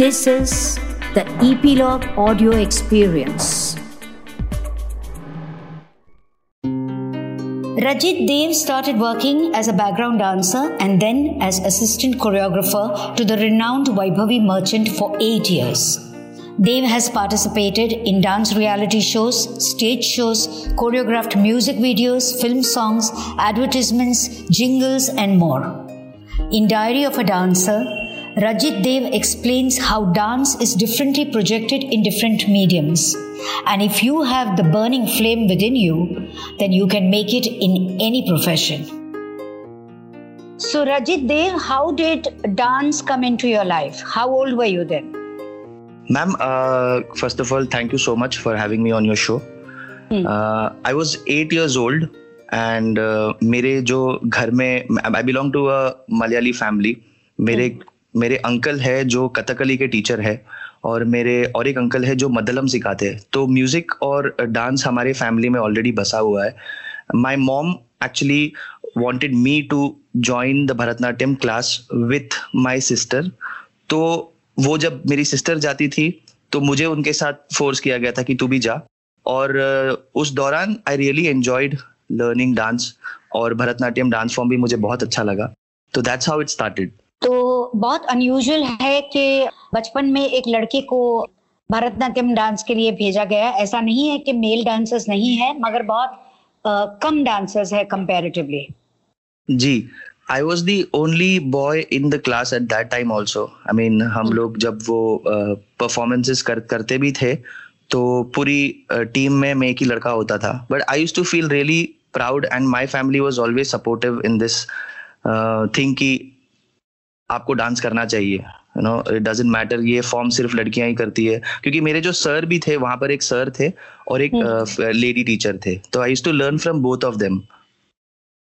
This is the Epilogue Audio Experience. Rajit Dev started working as a background dancer and then as assistant choreographer to the renowned Vaibhavi Merchant for eight years. Dev has participated in dance reality shows, stage shows, choreographed music videos, film songs, advertisements, jingles, and more. In Diary of a Dancer, Rajit Dev explains how dance is differently projected in different mediums. And if you have the burning flame within you, then you can make it in any profession. So, Rajit Dev, how did dance come into your life? How old were you then? Ma'am, uh, first of all, thank you so much for having me on your show. Hmm. Uh, I was eight years old and uh, मेरे जो घर में I belong to a Malayali family मेरे hmm. मेरे uncle है जो कथकली के teacher है और मेरे और एक अंकल है जो मदलम सिखाते हैं। तो म्यूज़िक और डांस हमारे फैमिली में ऑलरेडी बसा हुआ है। My mom actually wanted me to join the Bharatanatyam class with my sister तो वो जब मेरी सिस्टर जाती थी तो मुझे उनके साथ फोर्स किया गया था कि तू भी जा। और उस दौरान I really enjoyed learning dance और भरतनाट्यम डांस फॉर्म भी मुझे बहुत अच्छा लगा। तो दैट्स हाउ इट स्टार्टेड बहुत अनयूजुअल है कि बचपन में एक लड़के को भरतनाट्यम डांस के लिए भेजा गया। ऐसा नहीं है कि मेल डांसर्स नहीं है मगर बहुत कम डांसर्स है comparatively ji I was the only boy in the class at that time also I mean हम hmm. लोग जब वो परफॉर्मेंसेस uh, कर, करते भी थे तो पूरी टीम uh, में मैं एक ही लड़का होता था। But I used to feel really proud and my family was always supportive in this thing कि आपको डांस करना चाहिए you know it doesn't matter ये फॉर्म सिर्फ़ लड़कियाँ ही करती है। क्योंकि मेरे जो सर भी थे वहाँ पर एक सर थे और एक लेडी hmm. टीचर थे। तो I to learn from both of them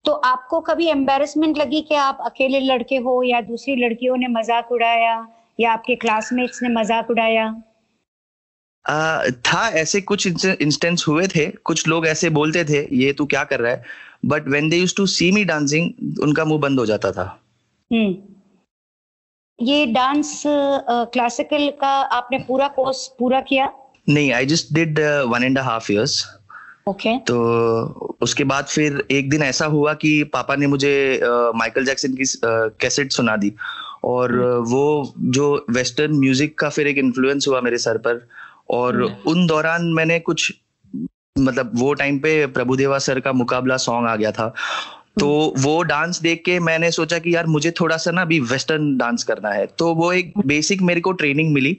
तो आपको कभी एम्बेरसमेंट लगी कि आप अकेले लड़के हो या दूसरी लड़कियों ने मज़ाक उड़ाया या आपके क्लासमेट्स ने मज़ाक उड़ाया? आ, था ऐसे कुछ इंस्टेंस हुए थे। कुछ लोग ऐसे बोलते थे ये तू क्या कर रहा है? But when they used to see me dancing उनका मुँह बंद हो जाता था। हम्म। ये डांस क्लासिकल का आपने पूरा कोर्स पूरा किया? नहीं I just did one and half years okay तो उसके बाद फिर एक दिन ऐसा हुआ कि पापा ने मुझे माइकल uh, जैक्सन की कैसेट सुना दी। और hmm. वो जो वेस्टर्न म्यूज़िक का फिर एक इन्फ्लुएंस हुआ मेरे सर पर। और hmm. उन दौरान मैंने कुछ मतलब वो टाइम पे प्रभुदेवा सर का मुकाबला सॉन्ग आ गया था। तो. वो डांस देख के मैंने सोचा कि यार मुझे थोड़ा सा ना अभी वेस्टर्न डांस करना है। तो वो एक बेसिक मेरे को ट्रेनिंग मिली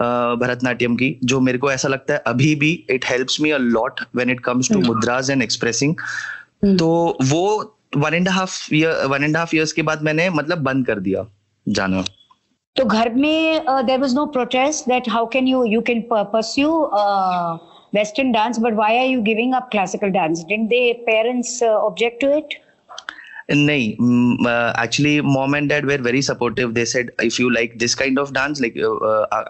भरतनाट्यम की जो मेरे को ऐसा लगता है अभी भी it helps me a lot when it comes to mudras and expressing तो वो one and half year one and half years के बाद मैंने मतलब बंद कर दिया जाना। तो घर में there was no protest that how can you you can pursue western dance but why are you giving up classical dance did the parents object to it नहीं actually mom and dad were very supportive they said if you like this kind of dance like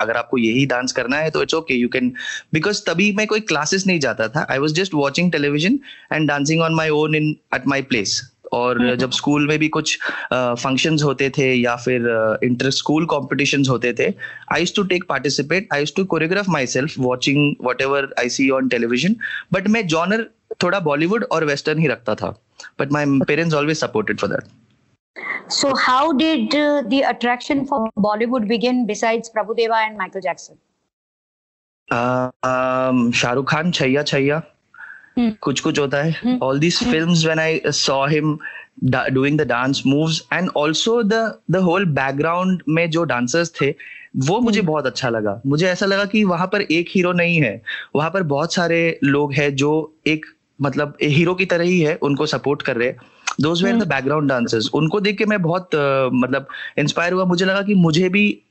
अगर आपको यही डांस करना है तो it's okay you can because तभी मैं कोई क्लासेस नहीं जाता था. I was just watching television and dancing on my own in at my place और हम्म। जब स्कूल में भी कुछ फ़ंक्शंस होते थे या फिर इंटर स्कूल कॉम्पिटिशन्स होते थे I to take participate I to choreograph myself watching whatever I see on television but मैं जॉनर थोड़ा बॉलीवुड और वेस्टर्न ही रखता था but my parents always supported for that So, how did uh, the attraction for Bollywood begin besides Prabhu Deva and Michael Jackson? Uh, um, Shah Khan, Chaiya Chaiya. Hmm. कुछ होता है। Hmm. hmm. films when i saw him da- doing the dance moves and also the the whole background में जो dancers थे वो मुझे बहुत अच्छा लगा। मुझे ऐसा लगा कि वहाँ पर एक हीरो नहीं है। वहाँ पर बहुत सारे लोग हैं जो एक मतलब हीरो की तरह ही है उनको सपोर्ट कर रहे those were the background dancers उनको देख के मैं बहुत uh, मतलब इंस्पायर हुआ। मुझे लगा कि मुझे भी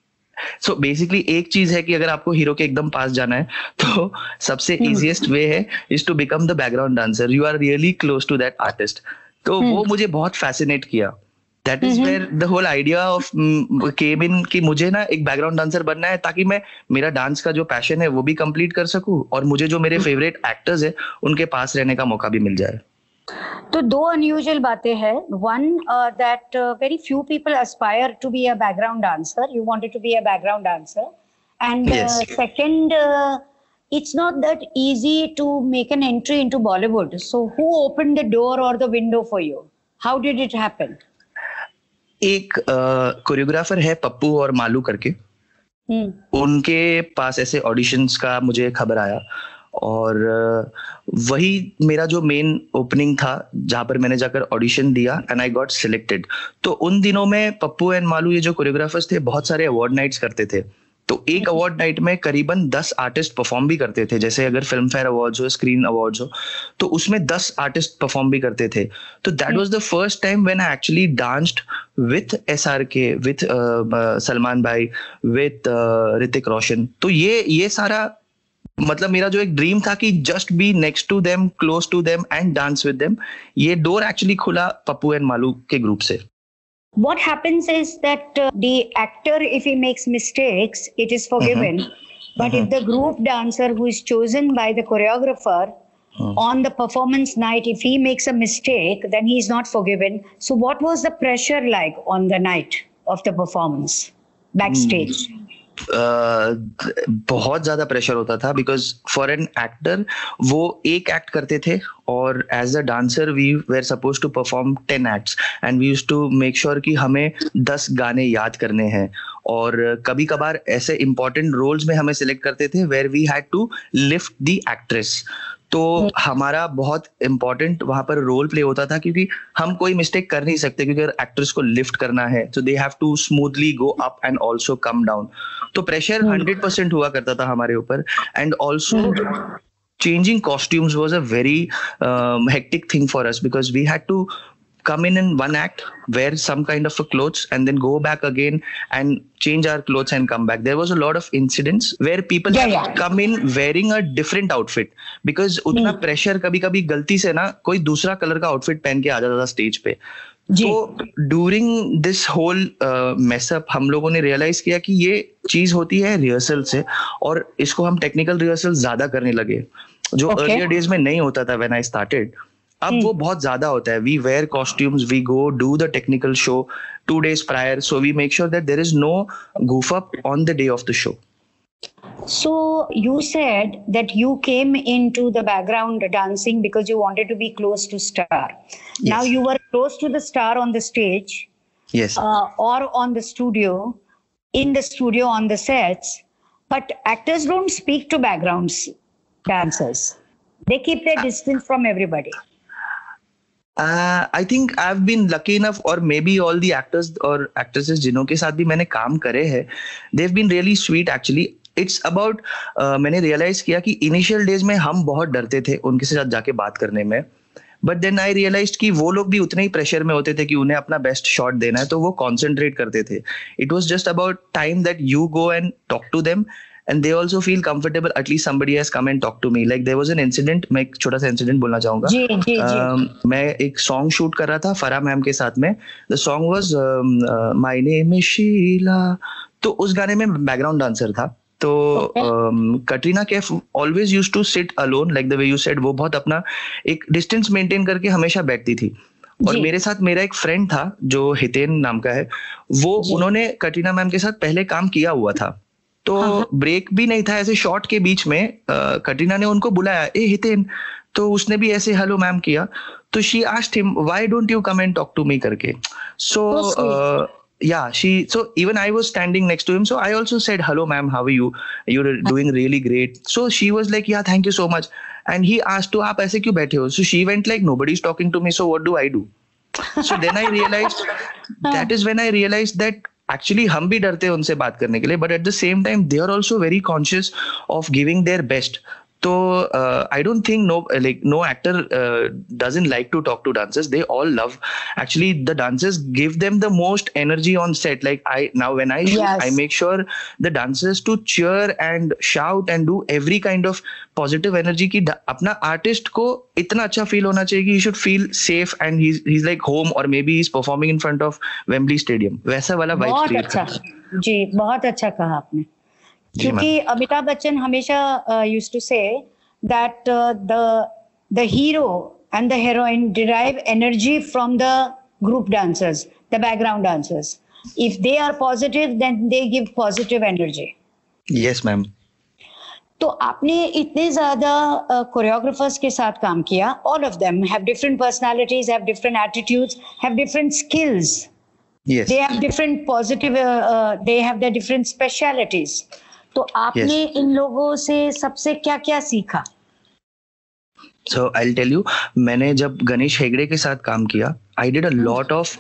सो so बेसिकली एक चीज़ है कि अगर आपको हीरो के एकदम पास जाना है तो सबसे इजिएस्ट वे है is to become the background dancer you are really close to that artist तो वो मुझे बहुत फैसिनेट किया. That is where the whole idea of came in कि मुझे ना एक बैकग्राउंड डांसर बनना है ताकि मैं मेरा डांस का जो पैशन है वो भी कंप्लीट कर सकूँ और मुझे जो मेरे फेवरेट एक्टर्स है उनके पास रहने का मौका भी मिल जाए। तो दो अनयूजुअल बातें हैं। One that very few people aspire to be a background dancer you wanted to be a background dancer and second it's not that easy to make an entry into bollywood. So who opened the door or the window for you? How did it happen? एक choreographer uh, है पप्पू और मालू करके। Hmm. उनके पास ऐसे auditions का मुझे खबर आया। और वही मेरा जो मेन ओपनिंग था जहाँ पर मैंने जाकर ऑडिशन दिया एंड आई गॉट सिलेक्टेड तो उन दिनों में पप्पू एंड मालू ये जो कोरियोग्राफर्स थे बहुत सारे अवार्ड नाइट्स करते थे। तो एक अवार्ड नाइट में करीबन दस आर्टिस्ट परफॉर्म भी करते थे जैसे अगर फ़िल्म फेयर अवार्ड हो स्क्रीन अवार्ड हो तो उसमें दस आर्टिस्ट परफॉर्म भी करते थे। तो that was the first time when I actually danced with S R K with Salman भाई विथ ऋतिक रोशन। तो ये ये सारा मतलब मेरा जो एक ड्रीम था कि just be next to them close to them and dance with them ये डोर एक्चुअली खुला पप्पू एंड मालू के ग्रुप से what happens is that uh, the actor if he makes mistakes it is forgiven uh-huh. but uh-huh. if the group dancer who is chosen by the choreographer uh-huh. on the performance night if he makes a mistake then he is not forgiven so what was the pressure like on the night of the performance backstage mm. बहुत ज़्यादा pressure होता था because for an actor वो एक act करते थे और as a dancer we were suppose to perform ten act and we used to make sure कि हमें दस गाने याद करने हैं। और कभी कभार ऐसे इंपॉर्टेंट रोल्स में हमें सिलेक्ट करते थे where we had to lift the actress तो हम्म। हमारा बहुत इंपॉर्टेंट वहाँ पर रोल प्ले होता था क्योंकि हम कोई मिस्टेक कर नहीं सकते क्योंकि अगर एक्ट्रेस को लिफ्ट करना है तो they have to smoothly go up and also come down तो प्रेशर हंड्रेड परसेंट हुआ करता था हमारे ऊपर and also changing costumes was a very hectic thing for us because we we had to come in in one act wear some kind of a clothes and then go back again and change our clothes and come back there was a lot of incidents where people yeah, yeah. come in wearing a different outfit because उतना hmm. Pressure कभी कभी गलती से ना कोई दूसरा colour का outfit पहन के आ जाता था स्टेज पे तो ड्यूरिंग दिस होल मेसअप हम लोगों ने रियलाइज़ किया कि ये चीज़ होती है रिहर्सल से और इसको हम टेक्निकल रिहर्सल ज़्यादा करने लगे जो अर्लियर okay. डेज़ में नहीं होता था व्हेन आई स्टार्टेड अब वो बहुत ज्यादा होता है we wear costumes we go do the technical show two days prior so we make sure that there is no goof up on the day of the show so you said that you came into the background dancing because you wanted to be close to star yes. now you were close to the star on the stage yes uh, or on the studio in the studio on the sets but actors don't speak to backgrounds dancers they keep their distance from everybody I think I have been lucky enough और maybe all the actors और actresses जिनों के साथ भी मैंने काम करे हैं they've been really sweet actually it's about मैंने रियलाइज़ किया कि इनिशियल डेज़ में हम बहुत डरते थे उनके साथ जाके बात करने में. बट देन आई रियलाइज़ कि वो लोग भी उतने ही प्रेशर में होते थे कि उन्हें अपना बेस्ट शॉट देना है तो वो कॉन्सेंट्रेट करते थे. It was just about time that you go and talk to them and they also feel comfortable at least somebody has come and talked to me. Like there was an incident मैं एक छोटा सा incident बोलना चाहूँगा। जी, जी, जी. मैं एक song shoot कर रहा था फरा मैम के साथ में। The song was my name Sheila तो उस गाने में बैकग्राउंड डांसर था। तो Katrina Kaif always used to sit alone like the way you said वो बहुत अपना एक डिस्टेंस मेंटेन करके हमेशा बैठती थी। और मेरे साथ मेरा एक फ्रेंड था जो हितेन नाम का है वो उन्होंने कटरीना मैम के साथ पहले काम किया हुआ था। तो हाँ।, हाँ। ब्रेक भी नहीं था ऐसे शॉर्ट के बीच में कटरीना ने उनको बुलाया ए हितेन। तो उसने भी ऐसे हेलो मैम किया। तो she asked him why don't you come and talk to me करके। So yeah she saw even I was standing next to him so I also said hello ma'am how are you you are doing really great so she was like yeah thank you so much and he asked to आप ऐसे क्यों बैठे हो? So she went like nobody is talking to me so what do I do so then I realized that is when I realized that actually हम भी डरते हैं उनसे बात करने के लिए but at the same time they are also very conscious of giving their best तो I don't think no like no actor doesn't like to talk to dancers they all love actually the dancers give them the most energy on set like I now when I I make sure the dancers to cheer and shout and do every kind of positive energy की अपना artist को इतना अच्छा feel होना चाहिए कि he should feel safe and he is like home और maybe is performing in front of Wembley stadium वैसा वाला वाइब क्रिएट अच्छा। जी बहुत अच्छा कहा आपने। क्योंकि अमिताभ बच्चन हमेशा used to say that the the hero and the heroine derive energy from the group dancers the background dancers if they are positive then they give positive energy yes ma'am तो आपने इतने ज़्यादा कोरियोग्राफर्स के साथ काम किया। All of them have different personalities have different attitudes have different skills they have different positive they have the different specialities तो आपने Yes. इन लोगों से सबसे क्या क्या सीखा सो आई टेल यू मैंने जब गणेश हेगड़े के साथ काम किया I did a lot of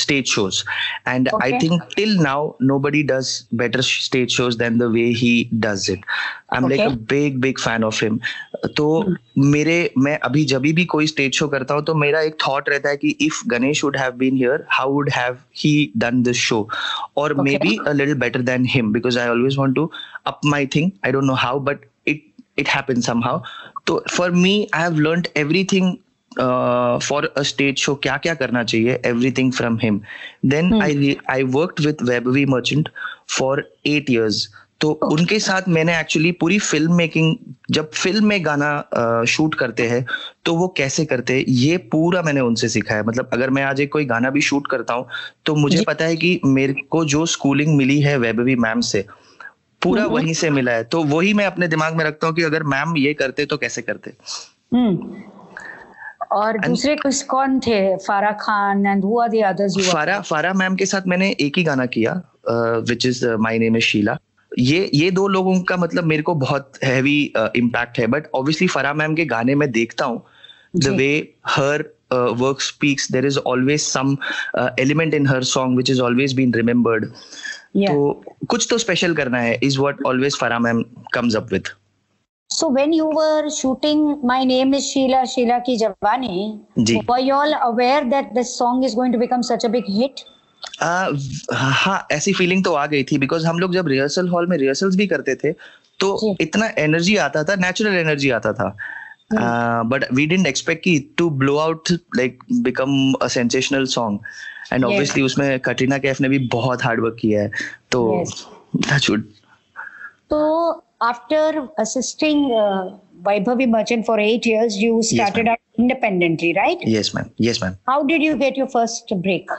stage shows and I think till now nobody does better stage shows than the way he does it I am like a big big fan of him तो मेरे मैं अभी जब भी कोई stage show करता हूँ तो मेरा एक थॉट रहता है कि if Ganesh would have been here how would have he done this show और maybe a little better than him because I always want to up my thing I don't know how but it happened somehow so for me i have learned everything uh, for a stage show क्या क्या करना चाहिए everything from him then Hmm. i i worked with Vaibhavi merchant for eight years तो उनके साथ मैंने actually पूरी film making जब फ़िल्म में गाना शूट करते हैं तो वो कैसे करते हैं ये पूरा मैंने उनसे सीखा है मतलब अगर मैं आज एक कोई गाना भी शूट करता हूँ तो मुझे पता है कि मेरे को जो स्कूलिंग मिली है वैभवी मैम से पूरा हम्म। वहीं से मिला है। तो वही मैं अपने दिमाग में रखता हूँ कि अगर मैम ये करते तो कैसे करते? हम्म। और दूसरे कुछ कौन थे? Farah Khan and who are the others you Farah Farah ma'am के साथ मैंने एक ही गाना किया which is my name is Sheila ये ये दो लोगों का मतलब मेरे को बहुत हैवी इम्पैक्ट है बट ऑब्वियसली फरा मैम के गाने में देखता हूँ। The way her work speaks there is always some element in her song which is always been remembered या तो कुछ तो स्पेशल करना है is what always Farah ma'am comes up with So when you were shooting My Name is Sheila, Sheila Ki Jawani, were you all aware that this song is going to become such a big hit? आ, हाँ ऐसी feeling तो आ गई थी because हम लोग जब rehearsal hall में रिहर्सल्स भी करते थे तो जी। इतना एनर्जी आता था नेचुरल एनर्जी आता था। बट वी डिडंट एक्सपेक्ट की to blow out like become a sensational song and obviously उसमें कटरीना कैफ ने भी बहुत हार्ड वर्क किया है तो दैट तो after assisting Vaibhavi Merchant for 8 years you started out independently right yes ma'am yes ma'am how did you get your first break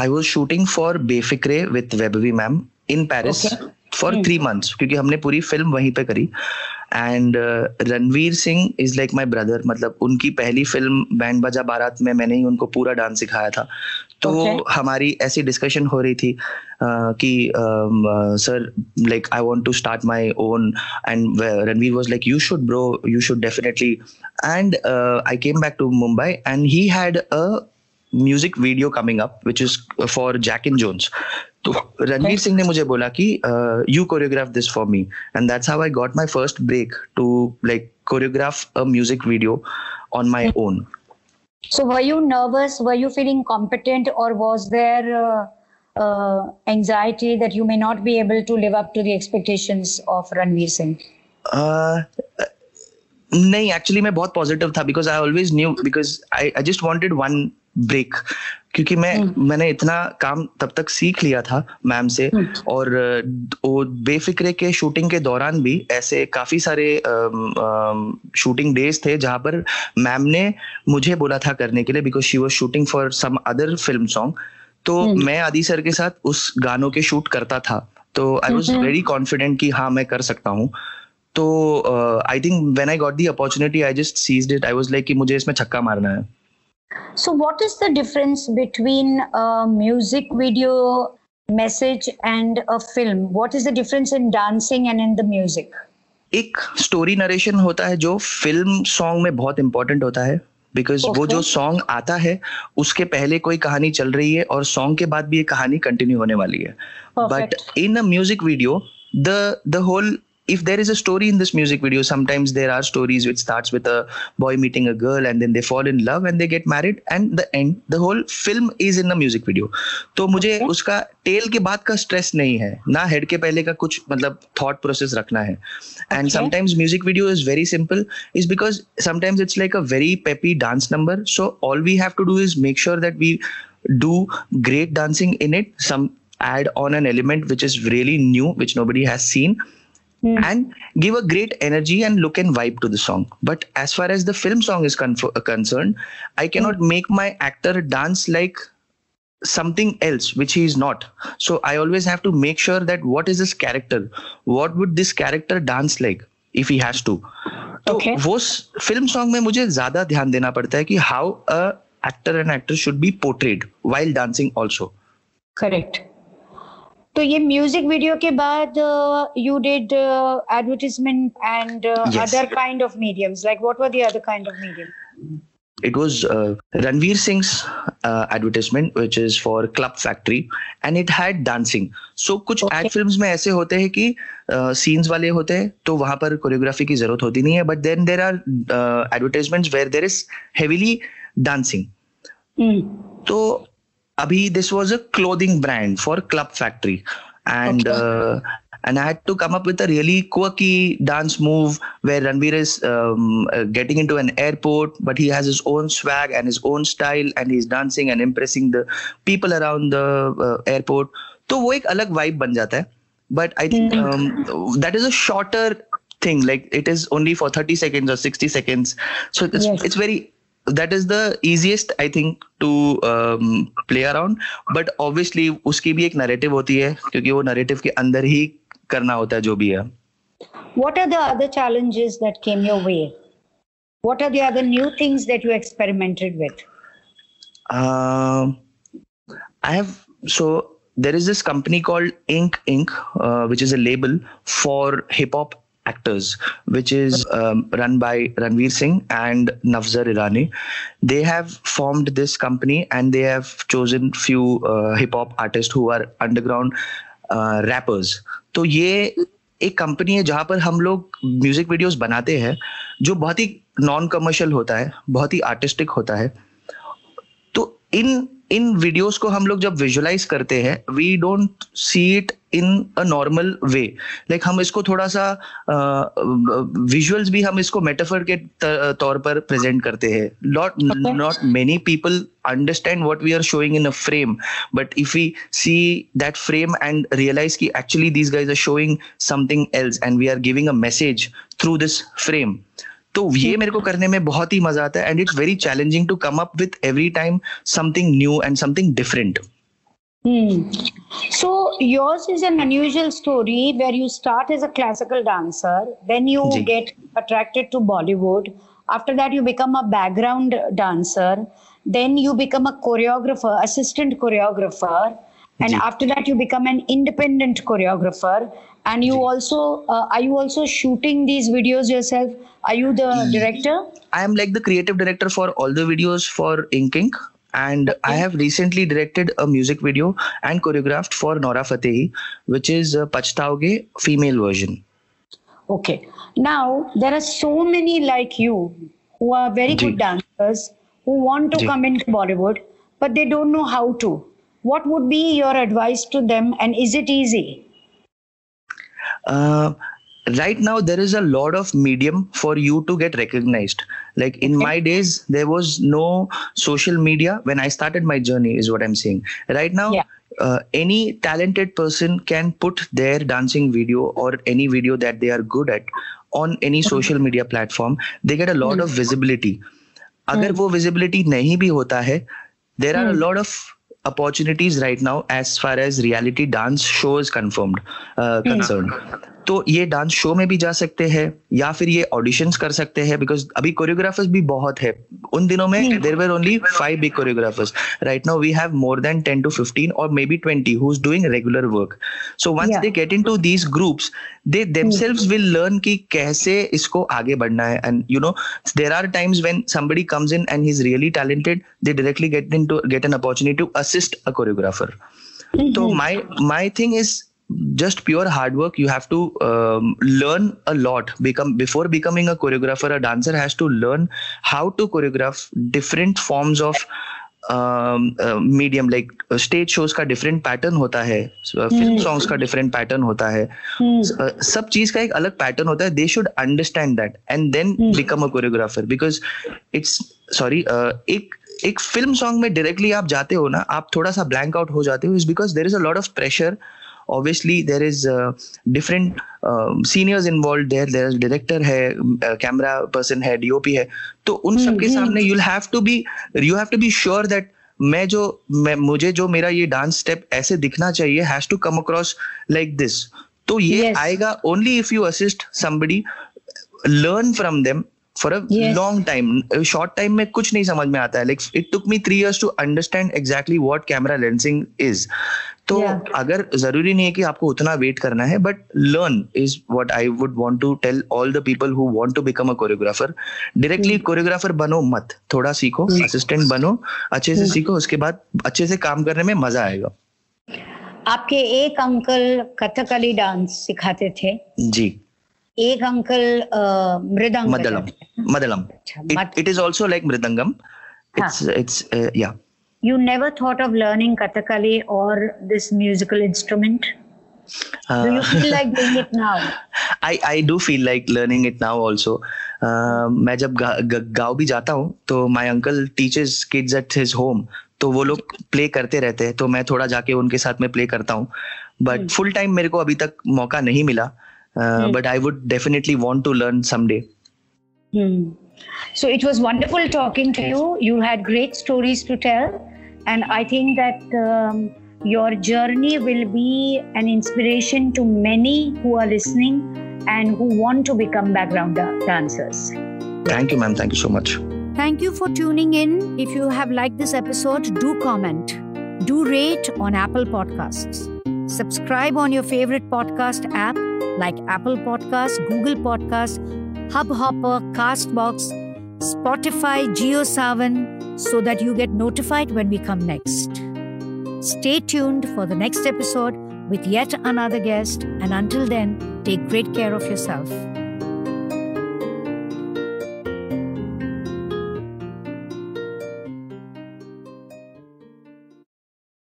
I was shooting for Befikre with Vaibhavi ma'am in Paris for 3 months क्योंकि हमने पूरी film वहीं पे करी। And Ranveer Singh is like my brother मतलब उनकी पहली film band बाजा बारात में मैंने ही उनको पूरा डांस सिखाया था। तो Okay. हमारी ऐसी डिस्कशन हो रही थी uh, कि sir like I want to start my own and Ranveer was like you should bro you should definitely and I came back to Mumbai and he had a music video coming up which is for Jack and Jones तो रणवीर सिंह ने मुझे बोला कि you choreograph this for me and that's how I got my first break to like choreograph a music video on my own so were you nervous were you feeling competent और was there anxiety that you may not be able to live up to the expectations of Ranveer Singh नहीं actually मैं बहुत positive था because I always knew because I I just wanted one break क्योंकि मैं मैंने इतना काम तब तक सीख लिया था मैम से और वो बेफिक्रे के शूटिंग के दौरान भी ऐसे काफ़ी सारे शूटिंग डेज़ थे जहाँ पर मैम ने मुझे बोला था करने के लिए because she was shooting for some other film song तो मैं आदि सर के साथ उस गानों के शूट करता था। तो आई वॉज़ वेरी कॉन्फिडेंट कि हाँ मैं कर सकता हूँ। तो I think when I got the opportunity I just seize it I was like कि मुझे इसमें छक्का मारना है। So, what is the difference between a music video message and a film? What is the difference in dancing and in the music? एक story narration होता है जो फ़िल्म सॉन्ग में बहुत इंपॉर्टेंट होता है बिकॉज़ okay. वो जो सॉन्ग आता है उसके पहले कोई कहानी चल रही है और सॉन्ग के बाद भी ये कहानी कंटिन्यू होने वाली है but in a music video the the whole if there is a story in this music video sometimes there are stories which starts with a boy meeting a girl and then they fall in love and they get married and the end the whole film is in a music video तो मुझे Okay. उसका टेल के बाद का stress नहीं है ना हेड के पहले का कुछ मतलब थॉट प्रोसेस रखना है and Okay. sometimes music video is very simple is because sometimes it's like a very peppy dance number so all we have to do is make sure that we do great dancing in it some add on an element which is really new which nobody has seen mm. and give a great energy and look and vibe to the song. But as far as the film song is con- concerned, I cannot mm. make my actor dance like something else which he is not so i always have to make sure that what is this character what would this character dance like if he has to तो okay. वो film song में मुझे ज्यादा ध्यान देना पड़ता है कि how a actor and actor should be portrayed while dancing also correct तो ये म्यूज़िक वीडियो के बाद you did advertisement and other kind of mediums like what were the other kind of medium it was uh, Ranveer Singh's uh, advertisement, which is for Club Factory, and it had dancing. So कुछ okay. ad films में ऐसे होते हैं कि scenes uh, वाले होते हैं तो वहाँ पर कोरियोग्राफी की ज़रूरत होती नहीं है but then there are advertisements where there is heavily dancing तो Abhi, this was a clothing brand for Club Factory. And okay. uh, and I had to come up with a really quirky dance move where Ranveer is um, uh, getting into an airport, but he has his own swag and his own style, and he's dancing and impressing the people around the uh, airport. तो वो एक अलग vibe बन जाता है but I think that is a shorter thing like it is only for 30 seconds or 60 seconds so it's, yes. it's very that is the easiest i think to um, play around but obviously उसकी भी एक narrative होती है क्योंकि वो narrative के अंदर ही करना होता है जो भी है what are the other challenges that came your way what are the other new things that you experimented with uh, i have so there is this company called ink inc uh, which is a label for hip hop actors, which is um, run by Ranveer Singh and Navzar Irani. They have formed this company and they have chosen few uh, hip hop artists who are underground uh, rappers. तो ये एक company है जहाँ पर हम लोग music videos बनाते हैं जो बहुत ही नॉन कमर्शियल होता है बहुत ही आर्टिस्टिक होता है तो इन इन वीडियोस को हम लोग जब विजुलाइज करते हैं we don't see it in a normal way like हम इसको थोड़ा सा विजुअल्स uh, भी हम इसको मेटाफर के तौर पर प्रेजेंट करते हैं. Lot not many people understand what we are showing in a frame but if we see that frame and realise की actually these guys are showing something else and we are giving a message through this frame तो ये मेरे को करने में बहुत ही मज़ा आता है and it's very challenging to come up with every time something new and something different Hmm. So yours is an unusual story where you start as a classical dancer, then you Ji. get attracted to Bollywood. After that, you become a background dancer. Then you become a choreographer, assistant choreographer, and Ji. after that, you become an independent choreographer and you also uh, are you also shooting these videos yourself? Are you the director? I am like the creative director for all the videos for ink ink. And okay. i have recently directed a music video and choreographed for nora fatehi which is a pachtaoge female version. Okay. Now there are so many like you who are very good dancers who want to come into bollywood but they don't know how to. What would be your advice to them? And is it easy uh, right now there is a lot of medium for you to get recognized like in okay. my days there was no social media when i started my journey is what i'm saying right now yeah. uh, any talented person can put their dancing video or any video that they are good at on any social media platform they get a lot mm. of visibility अगर mm. वो visibility नहीं भी होता है there are mm. a lot of opportunities right now as far as reality dance show is confirmed uh, concerned तो ये dance show में भी जा सकते हैं या फिर ये ऑडिशन कर सकते हैं बिकॉज़ अभी कोरियोग्राफर्स भी बहुत है। उन दिनों में there were only five big choreographers right now we have more than ten to fifteen और maybe twenty who is doing regular work so once they get into these groups they themselves will learn कि कैसे इसको आगे बढ़ना है। And you know there are times when somebody comes in and he's really talented they directly get into get an opportunity to assist a choreographer. Mm-hmm. so my my thing is just pure hard work you have to um, learn a lot. Become before becoming a choreographer a dancer has to learn how to choreograph different forms of medium like stage shows का different pattern होता है film songs का different pattern होता है। सब चीज़ का एक अलग पैटर्न होता है। They should understand that and then become a choreographer because it's sorry एक एक फ़िल्म सॉन्ग में डायरेक्टली आप जाते हो ना आप थोड़ा सा ब्लैंक आउट हो जाते हो is because there is a lot of pressure obviously there is uh, different um, seniors involved there there is director है camera person है DOP है तो उन सब के सामने you'll have to be you have to be sure that मैं जो मैं मुझे जो मेरा ये डांस स्टेप ऐसे दिखना चाहिए has to come across like this तो ये yes. आएगा only if you assist somebody learn from them for a long time short time में कुछ नहीं समझ में आता है। Like it took me three years to understand exactly what camera lensing is तो yeah. अगर ज़रूरी नहीं है कि आपको उतना वेट करना है but learn is what I would want to tell all the people who want to become a choreographer directly choreographer बनो मत थोड़ा सीखो असिस्टेंट hmm. बनो अच्छे से hmm. सीखो उसके बाद अच्छे से काम करने में मज़ा आएगा। आपके एक अंकल कथकली डांस सिखाते थे। जी। एक uncle mridang madalam. Madalam it is also like mridangam it's it's yeah you never thought of learning kathakali or this musical instrument? Uh, do you feel like doing it now? I i do feel like learning it now also. Uh, मैं जब गाँव भी जाता हूँ तो my uncle teachers kids at his home तो वो लोग प्ले करते रहते हैं तो मैं थोड़ा जाके उनके साथ में प्ले करता हूँ. बट फुल टाइम मेरे को अभी तक मौका नहीं मिला but I would definitely want to learn someday So it was wonderful talking to you. You had great stories to tell. And I think that um, your journey will be an inspiration to many who are listening and who want to become background dancers. Thank you, ma'am. Thank you so much. Thank you for tuning in. If you have liked this episode, do comment, do rate on Apple Podcasts. Subscribe on your favorite podcast app like Apple Podcasts, Google Podcasts, Hubhopper, Castbox, Spotify, JioSavan so that you get notified when we come next. Stay tuned for the next episode with yet another guest, and until then, take great care of yourself.